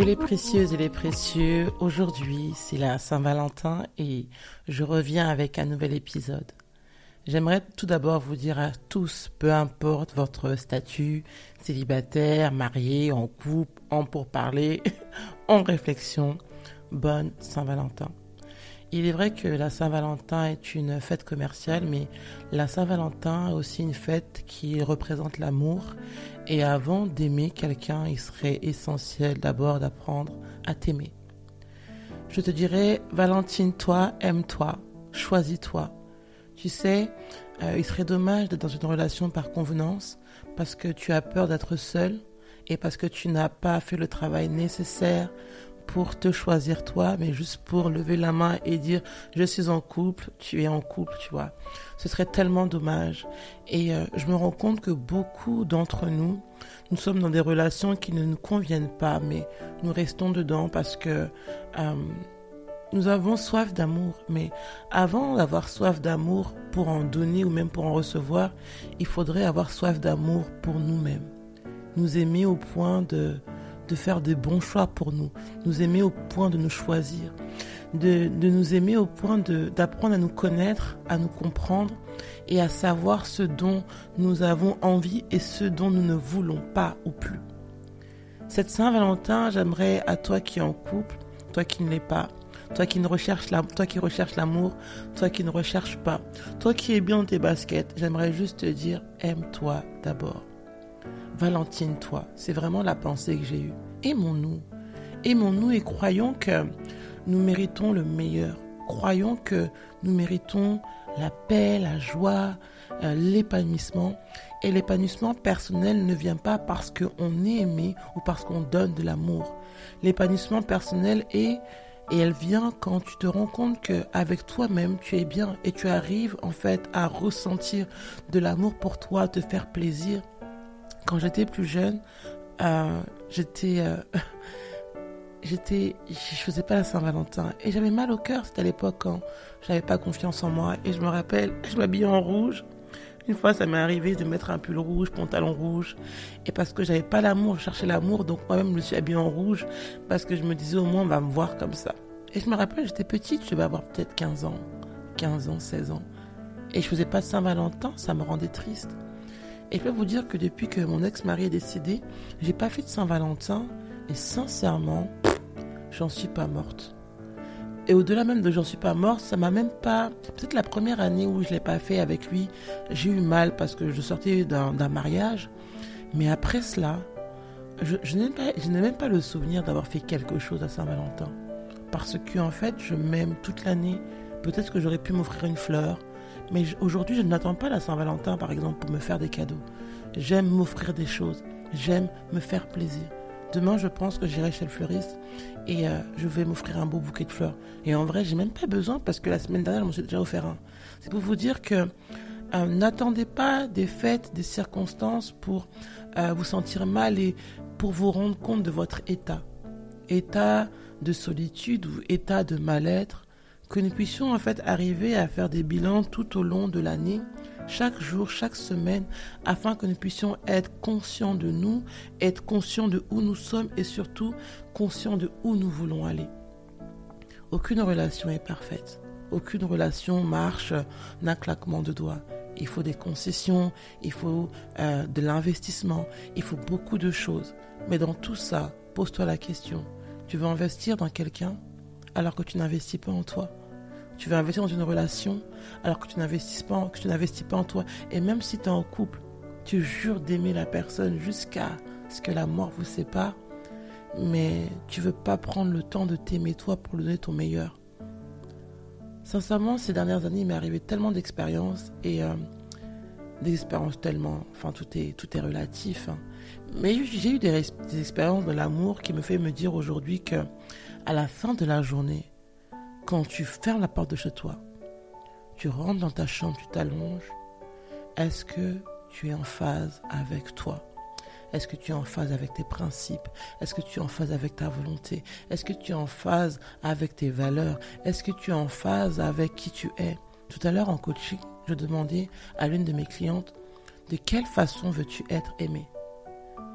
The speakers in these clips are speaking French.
Coucou les précieuses et les précieux, aujourd'hui c'est la Saint-Valentin et je reviens avec un nouvel épisode. J'aimerais tout d'abord vous dire à tous, peu importe votre statut, célibataire, marié, en couple, en pourparler, en réflexion, bonne Saint-Valentin. Il est vrai que la Saint-Valentin est une fête commerciale, mais la Saint-Valentin est aussi une fête qui représente l'amour. Et avant d'aimer quelqu'un, il serait essentiel d'abord d'apprendre à t'aimer. Je te dirais, Valentine-toi, aime-toi, choisis-toi. Tu sais, euh, il serait dommage d'être dans une relation par convenance parce que tu as peur d'être seul et parce que tu n'as pas fait le travail nécessaire pour te choisir toi, mais juste pour lever la main et dire je suis en couple, tu es en couple, tu vois. Ce serait tellement dommage. Et euh, je me rends compte que beaucoup d'entre nous, nous sommes dans des relations qui ne nous conviennent pas, mais nous restons dedans parce que euh, nous avons soif d'amour. Mais avant d'avoir soif d'amour pour en donner ou même pour en recevoir, il faudrait avoir soif d'amour pour nous-mêmes. Nous aimer au point de de faire des bons choix pour nous, nous aimer au point de nous choisir, de, nous aimer au point d'apprendre à nous connaître, à nous comprendre et à savoir ce dont nous avons envie et ce dont nous ne voulons pas ou plus. Cette Saint-Valentin, j'aimerais à toi qui es en couple, toi qui ne l'es pas, toi qui ne recherches la, toi qui recherches l'amour, toi qui ne recherches pas, toi qui es bien dans tes baskets, j'aimerais juste te dire aime-toi d'abord. Valentine-toi. C'est vraiment la pensée que j'ai eue. Aimons-nous. Aimons-nous et croyons que nous méritons le meilleur. Croyons que nous méritons la paix, la joie, euh, l'épanouissement. Et l'épanouissement personnel ne vient pas parce qu'on est aimé ou parce qu'on donne de l'amour. L'épanouissement personnel est et elle vient quand tu te rends compte que avec toi-même tu es bien et tu arrives en fait à ressentir de l'amour pour toi, te faire plaisir quand j'étais plus jeune, euh, j'étais, euh, j'étais, je faisais pas la Saint-Valentin et j'avais mal au cœur. C'était à l'époque quand j'avais pas confiance en moi et je me rappelle, je m'habillais en rouge. Une fois, ça m'est arrivé de mettre un pull rouge, pantalon rouge, et parce que j'avais pas l'amour, je cherchais l'amour, donc moi-même je me suis habillée en rouge parce que je me disais au moins on va me voir comme ça. Et je me rappelle, j'étais petite, je devais avoir peut-être 15 ans, 15 ans, 16 ans, et je faisais pas Saint-Valentin, ça me rendait triste. Et je peux vous dire que depuis que mon ex-mari est décédé, j'ai pas fait de Saint-Valentin et sincèrement, j'en suis pas morte. Et au-delà même de j'en suis pas morte, ça m'a même pas. Peut-être la première année où je l'ai pas fait avec lui, j'ai eu mal parce que je sortais d'un mariage. Mais après cela, je, je n'ai même pas le souvenir d'avoir fait quelque chose à Saint-Valentin. Parce que en fait, je m'aime toute l'année. Peut-être que j'aurais pu m'offrir une fleur, mais aujourd'hui, je n'attends pas la Saint-Valentin, par exemple, pour me faire des cadeaux. J'aime m'offrir des choses. J'aime me faire plaisir. Demain, je pense que j'irai chez le fleuriste et euh, je vais m'offrir un beau bouquet de fleurs. Et en vrai, j'ai même pas besoin parce que la semaine dernière, je m'en suis déjà offert un. C'est pour vous dire que euh, n'attendez pas des fêtes, des circonstances pour euh, vous sentir mal et pour vous rendre compte de votre état. État de solitude ou état de mal-être que nous puissions en fait arriver à faire des bilans tout au long de l'année, chaque jour, chaque semaine, afin que nous puissions être conscients de nous, être conscients de où nous sommes et surtout conscients de où nous voulons aller. Aucune relation est parfaite. Aucune relation marche d'un claquement de doigts. Il faut des concessions, il faut euh, de l'investissement, il faut beaucoup de choses. Mais dans tout ça, pose-toi la question. Tu veux investir dans quelqu'un? Alors que tu n'investis pas en toi tu veux investir dans une relation alors que tu n'investis pas, que tu n'investis pas en toi. Et même si tu es en couple, tu jures d'aimer la personne jusqu'à ce que la mort vous sépare, mais tu veux pas prendre le temps de t'aimer toi pour lui donner ton meilleur. Sincèrement, ces dernières années, il m'est arrivé tellement d'expériences et euh, d'expériences tellement, enfin tout est tout est relatif. Hein. Mais j'ai eu des, des expériences de l'amour qui me fait me dire aujourd'hui que à la fin de la journée, quand tu fermes la porte de chez toi, tu rentres dans ta chambre, tu t'allonges, est-ce que tu es en phase avec toi? Est-ce que tu es en phase avec tes principes? Est-ce que tu es en phase avec ta volonté? Est-ce que tu es en phase avec tes valeurs? Est-ce que tu es en phase avec qui tu es? Tout à l'heure en coaching, je demandais à l'une de mes clientes de quelle façon veux-tu être aimée?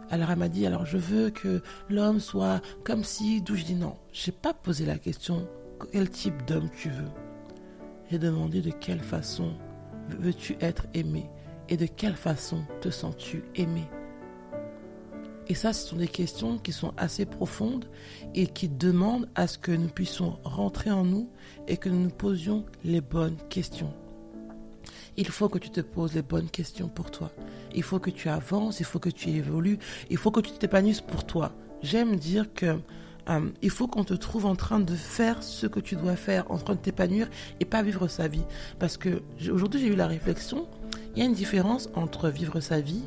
Alors elle m'a dit, alors je veux que l'homme soit comme si, d'où je dis non. J'ai pas posé la question, quel type d'homme tu veux. J'ai demandé de quelle façon veux-tu être aimé et de quelle façon te sens-tu aimé. Et ça, ce sont des questions qui sont assez profondes et qui demandent à ce que nous puissions rentrer en nous et que nous nous posions les bonnes questions. Il faut que tu te poses les bonnes questions pour toi. Il faut que tu avances, il faut que tu évolues, il faut que tu t'épanouisses pour toi. J'aime dire que euh, il faut qu'on te trouve en train de faire ce que tu dois faire, en train de t'épanouir et pas vivre sa vie. Parce que aujourd'hui j'ai eu la réflexion, il y a une différence entre vivre sa vie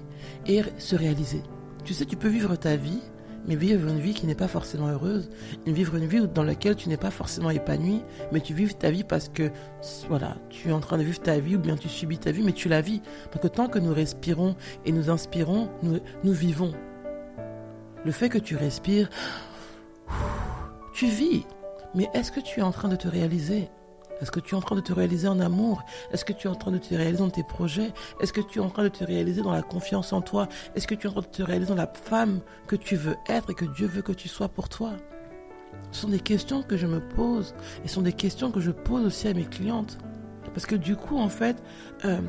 et se réaliser. Tu sais, tu peux vivre ta vie, mais vivre une vie qui n'est pas forcément heureuse, vivre une vie dans laquelle tu n'es pas forcément épanoui, mais tu vives ta vie parce que voilà, tu es en train de vivre ta vie ou bien tu subis ta vie, mais tu la vis. Parce que tant que nous respirons et nous inspirons, nous, nous vivons. Le fait que tu respires, tu vis. Mais est-ce que tu es en train de te réaliser? Est-ce que tu es en train de te réaliser en amour? Est-ce que tu es en train de te réaliser dans tes projets? Est-ce que tu es en train de te réaliser dans la confiance en toi? Est-ce que tu es en train de te réaliser dans la femme que tu veux être et que Dieu veut que tu sois pour toi? Ce sont des questions que je me pose et ce sont des questions que je pose aussi à mes clientes. Parce que du coup, en fait, euh,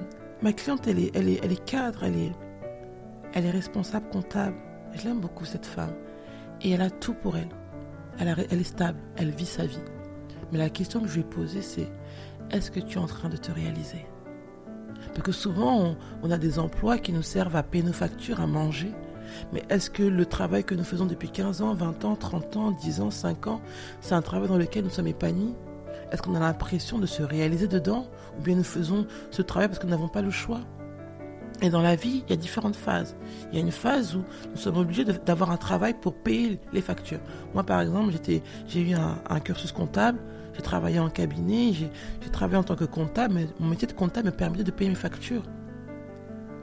ma cliente, elle est, cadre, elle est, responsable comptable. Je l'aime beaucoup, cette femme. Et elle a tout pour. Elle, elle est stable, elle vit sa vie. Mais la question que je ai posée, c'est est-ce que tu es en train de te réaliser? Parce que souvent, on, a des emplois qui nous servent à payer nos factures, à manger. Mais est-ce que le travail que nous faisons depuis 15 ans, 20 ans, 30 ans, 10 ans, 5 ans, c'est un travail dans lequel nous sommes épanouis? Est-ce qu'on a l'impression de se réaliser dedans? Ou bien nous faisons ce travail parce que nous n'avons pas le choix? Et dans la vie, il y a différentes phases. Il y a une phase où nous sommes obligés d'avoir un travail pour payer les factures. Moi, par exemple, j'ai eu un, cursus comptable. J'ai travaillé en cabinet, j'ai travaillé en tant que comptable, mais mon métier de comptable me permettait de payer mes factures.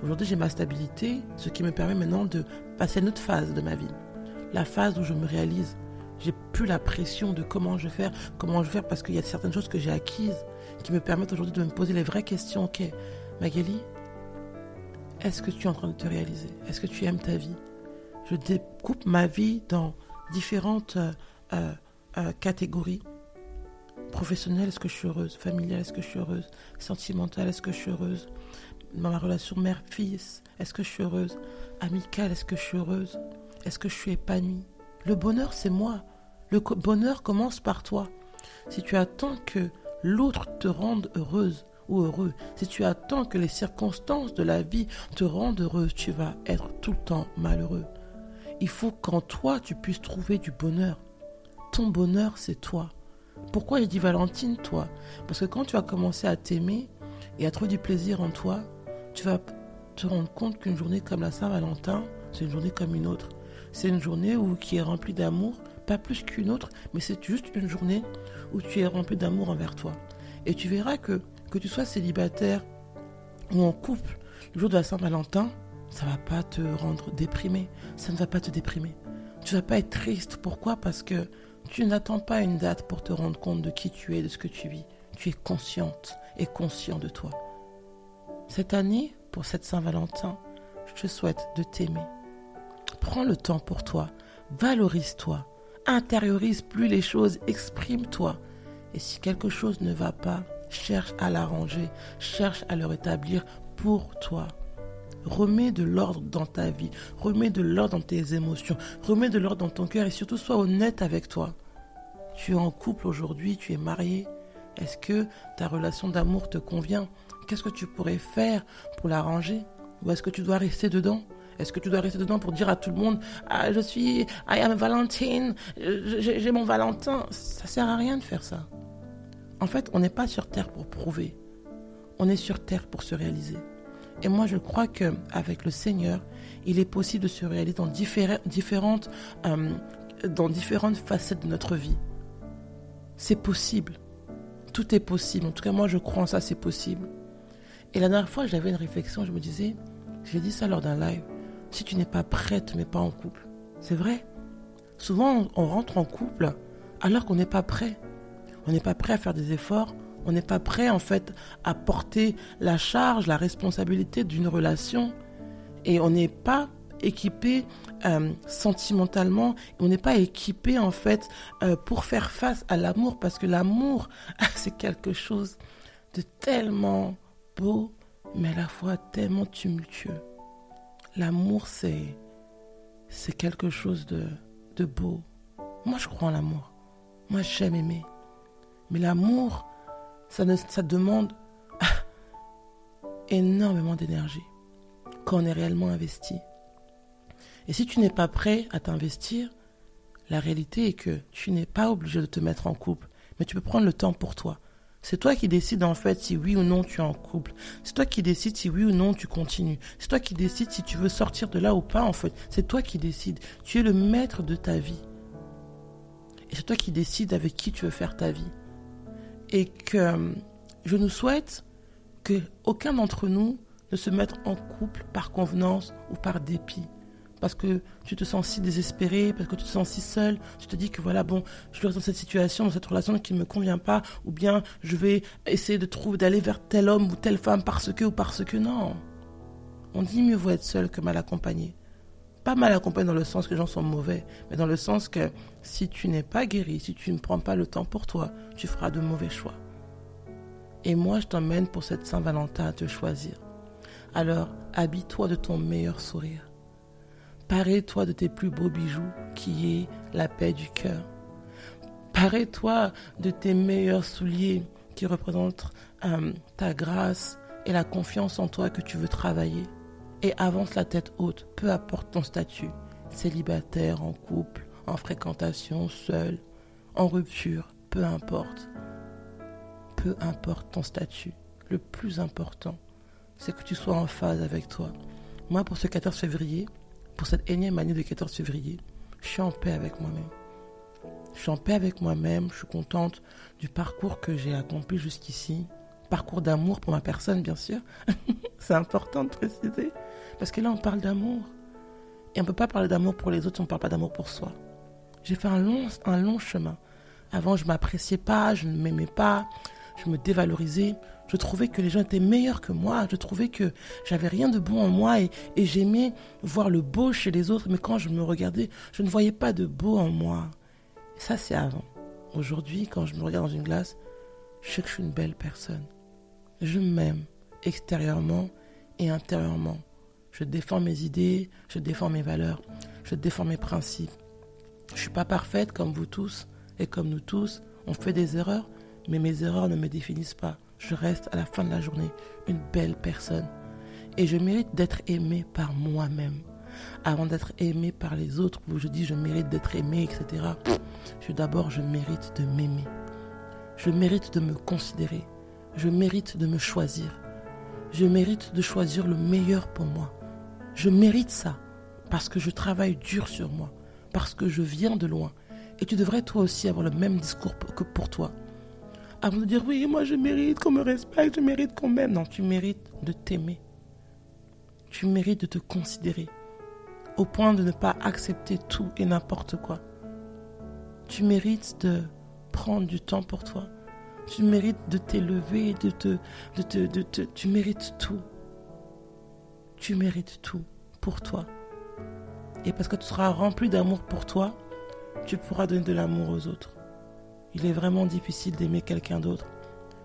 Aujourd'hui, j'ai ma stabilité, ce qui me permet maintenant de passer à une autre phase de ma vie. La phase où je me réalise. J'ai plus la pression de comment je vais faire, comment je vais faire, parce qu'il y a certaines choses que j'ai acquises qui me permettent aujourd'hui de me poser les vraies questions. Ok, Magali, est-ce que tu es en train de te réaliser? Est-ce que tu aimes ta vie? Je découpe ma vie dans différentes euh, euh, euh, catégories professionnelle, est-ce que je suis heureuse? Familiale, est-ce que je suis heureuse? Sentimentale, est-ce que je suis heureuse? Dans ma relation mère-fils, est-ce que je suis heureuse? Amicale, est-ce que je suis heureuse? Est-ce que je suis épanouie? Le bonheur, c'est moi. Le bonheur commence par toi. Si tu attends que l'autre te rende heureuse ou heureux, si tu attends que les circonstances de la vie te rendent heureuse, tu vas être tout le temps malheureux. Il faut qu'en toi, tu puisses trouver du bonheur. Ton bonheur, c'est toi. Pourquoi j'ai dit Valentine, toi? Parce que quand tu vas commencer à t'aimer et à trouver du plaisir en toi, tu vas te rendre compte qu'une journée comme la Saint-Valentin, c'est une journée comme une autre. C'est une journée où, qui est remplie d'amour, pas plus qu'une autre, mais c'est juste une journée où tu es rempli d'amour envers toi. Et tu verras que, que tu sois célibataire ou en couple, le jour de la Saint-Valentin, ça ne va pas te rendre déprimé. Ça ne va pas te déprimer. Tu ne vas pas être triste. Pourquoi? Parce que tu n'attends pas une date pour te rendre compte de qui tu es, de ce que tu vis. Tu es consciente et conscient de toi. Cette année, pour cette Saint-Valentin, je te souhaite de t'aimer. Prends le temps pour toi, valorise-toi, intériorise plus les choses, exprime-toi. Et si quelque chose ne va pas, cherche à l'arranger, cherche à le rétablir pour toi. Remets de l'ordre dans ta vie, remets de l'ordre dans tes émotions, remets de l'ordre dans ton cœur et surtout sois honnête avec toi. Tu es en couple aujourd'hui, tu es marié. Est-ce que ta relation d'amour te convient? Qu'est-ce que tu pourrais faire pour l'arranger? Ou est-ce que tu dois rester dedans? Est-ce que tu dois rester dedans pour dire à tout le monde ah, je suis I am Valentine, j'ai mon Valentin Ça sert à rien de faire ça. En fait, on n'est pas sur terre pour prouver. On est sur terre pour se réaliser. Et moi, je crois que avec le Seigneur, il est possible de se réaliser dans, différentes, euh, dans différentes facettes de notre vie. C'est possible. Tout est possible. En tout cas, moi, je crois en ça, c'est possible. Et la dernière fois, j'avais une réflexion, je me disais, j'ai dit ça lors d'un live, si tu n'es pas prête, mais pas en couple. C'est vrai. Souvent, on rentre en couple alors qu'on n'est pas prêt. On n'est pas prêt à faire des efforts, on n'est pas prêt en fait à porter la charge, la responsabilité d'une relation et on n'est pas équipé euh, sentimentalement, on n'est pas équipé en fait euh, pour faire face à l'amour, parce que l'amour, c'est quelque chose de tellement beau, mais à la fois tellement tumultueux. L'amour, c'est c'est quelque chose de, de beau. Moi, je crois en l'amour. Moi, j'aime aimer. Mais l'amour, ça, demande énormément d'énergie quand on est réellement investi. Et si tu n'es pas prêt à t'investir, la réalité est que tu n'es pas obligé de te mettre en couple, mais tu peux prendre le temps pour toi. C'est toi qui décides en fait si oui ou non tu es en couple. C'est toi qui décides si oui ou non tu continues. C'est toi qui décides si tu veux sortir de là ou pas en fait. C'est toi qui décides. Tu es le maître de ta vie. Et c'est toi qui décides avec qui tu veux faire ta vie. Et que euh, je nous souhaite que aucun d'entre nous ne se mette en couple par convenance ou par dépit. Parce que tu te sens si désespéré, parce que tu te sens si seul, tu te dis que voilà, bon, je suis dans cette situation, dans cette relation qui ne me convient pas, ou bien je vais essayer de trouver, d'aller vers tel homme ou telle femme parce que ou parce que non. On dit mieux vaut être seul que mal accompagné. Pas mal accompagné dans le sens que les gens sont mauvais, mais dans le sens que si tu n'es pas guéri, si tu ne prends pas le temps pour toi, tu feras de mauvais choix. Et moi, je t'emmène pour cette Saint-Valentin à te choisir. Alors, habille-toi de ton meilleur sourire. Parez-toi de tes plus beaux bijoux, qui est la paix du cœur. Parez-toi de tes meilleurs souliers, qui représentent euh, ta grâce et la confiance en toi que tu veux travailler. Et avance la tête haute, peu importe ton statut, célibataire, en couple, en fréquentation, seul, en rupture, peu importe peu importe ton statut, le plus important, c'est que tu sois en phase avec toi. Moi, pour ce 14 février, pour cette énième année de 14 février, je suis en paix avec moi-même. Je suis en paix avec moi-même, je suis contente du parcours que j'ai accompli jusqu'ici. Parcours d'amour pour ma personne, bien sûr. c'est important de préciser. Parce que là, on parle d'amour. Et on ne peut pas parler d'amour pour les autres si on ne parle pas d'amour pour soi. J'ai fait un long, un long chemin. Avant, je ne m'appréciais pas, je ne m'aimais pas, je me dévalorisais. Je trouvais que les gens étaient meilleurs que moi. Je trouvais que j'avais rien de bon en moi et, j'aimais voir le beau chez les autres. Mais quand je me regardais, je ne voyais pas de beau en moi. ça, c'est avant. Aujourd'hui, quand je me regarde dans une glace, je sais que je suis une belle personne. Je m'aime extérieurement et intérieurement. Je défends mes idées, je défends mes valeurs, je défends mes principes. Je ne suis pas parfaite comme vous tous et comme nous tous. On fait des erreurs, mais mes erreurs ne me définissent pas. Je reste à la fin de la journée une belle personne. Et je mérite d'être aimé par moi-même. Avant d'être aimé par les autres, où je dis je mérite d'être aimé, etc. Je d'abord, je mérite de m'aimer. Je mérite de me considérer. Je mérite de me choisir. Je mérite de choisir le meilleur pour moi. Je mérite ça parce que je travaille dur sur moi, parce que je viens de loin. Et tu devrais toi aussi avoir le même discours que pour toi avant de dire oui, moi je mérite qu'on me respecte, je mérite qu'on m'aime. Non, tu mérites de t'aimer. Tu mérites de te considérer au point de ne pas accepter tout et n'importe quoi. Tu mérites de prendre du temps pour toi. Tu mérites de t'élever, de te, de te, de te, tu mérites tout. Tu mérites tout pour toi. Et parce que tu seras rempli d'amour pour toi, tu pourras donner de l'amour aux autres. Il est vraiment difficile d'aimer quelqu'un d'autre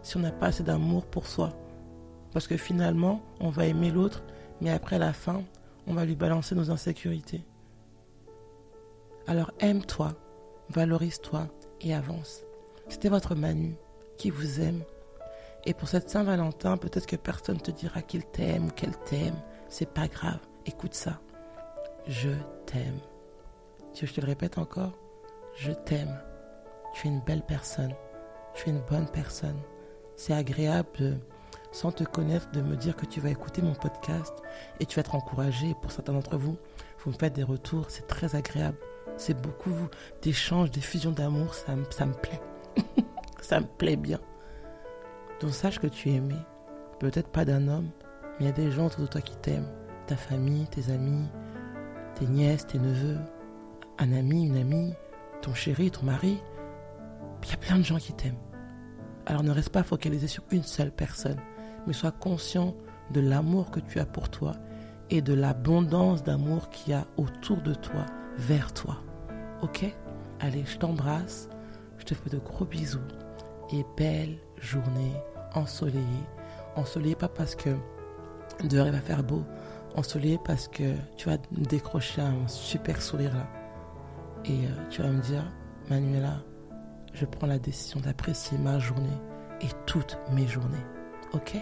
si on n'a pas assez d'amour pour soi. Parce que finalement, on va aimer l'autre, mais après la fin, on va lui balancer nos insécurités. Alors aime-toi, valorise-toi et avance. C'était votre Manu qui vous aime. Et pour cette Saint-Valentin, peut-être que personne ne te dira qu'il t'aime ou qu'elle t'aime. C'est pas grave. Écoute ça. Je t'aime. Tu je te le répète encore? Je t'aime tu es une belle personne, tu es une bonne personne. C'est agréable, sans te connaître, de me dire que tu vas écouter mon podcast et tu vas être encouragé. Pour certains d'entre vous, vous me faites des retours, c'est très agréable. C'est beaucoup d'échanges, des fusions d'amour, ça, ça me plaît. ça me plaît bien. Donc sache que tu es aimé. Peut-être pas d'un homme, mais il y a des gens autour de toi qui t'aiment. Ta famille, tes amis, tes nièces, tes neveux, un ami, une amie, ton chéri, ton mari. Il y a plein de gens qui t'aiment. Alors ne reste pas focalisé sur une seule personne, mais sois conscient de l'amour que tu as pour toi et de l'abondance d'amour qu'il y a autour de toi, vers toi. Ok? Allez, je t'embrasse, je te fais de gros bisous belle journée ensoleillée. Ensoleillée pas parce que dehors il va faire beau, ensoleillée parce que tu vas décrocher un super sourire là. Et euh, tu vas me dire, Manuela, je prends la décision d'apprécier ma journée et toutes mes journées. Ok?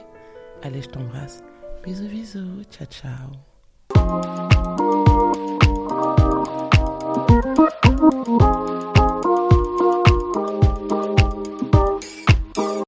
Allez, je t'embrasse. Bisous, bisous. Ciao, ciao.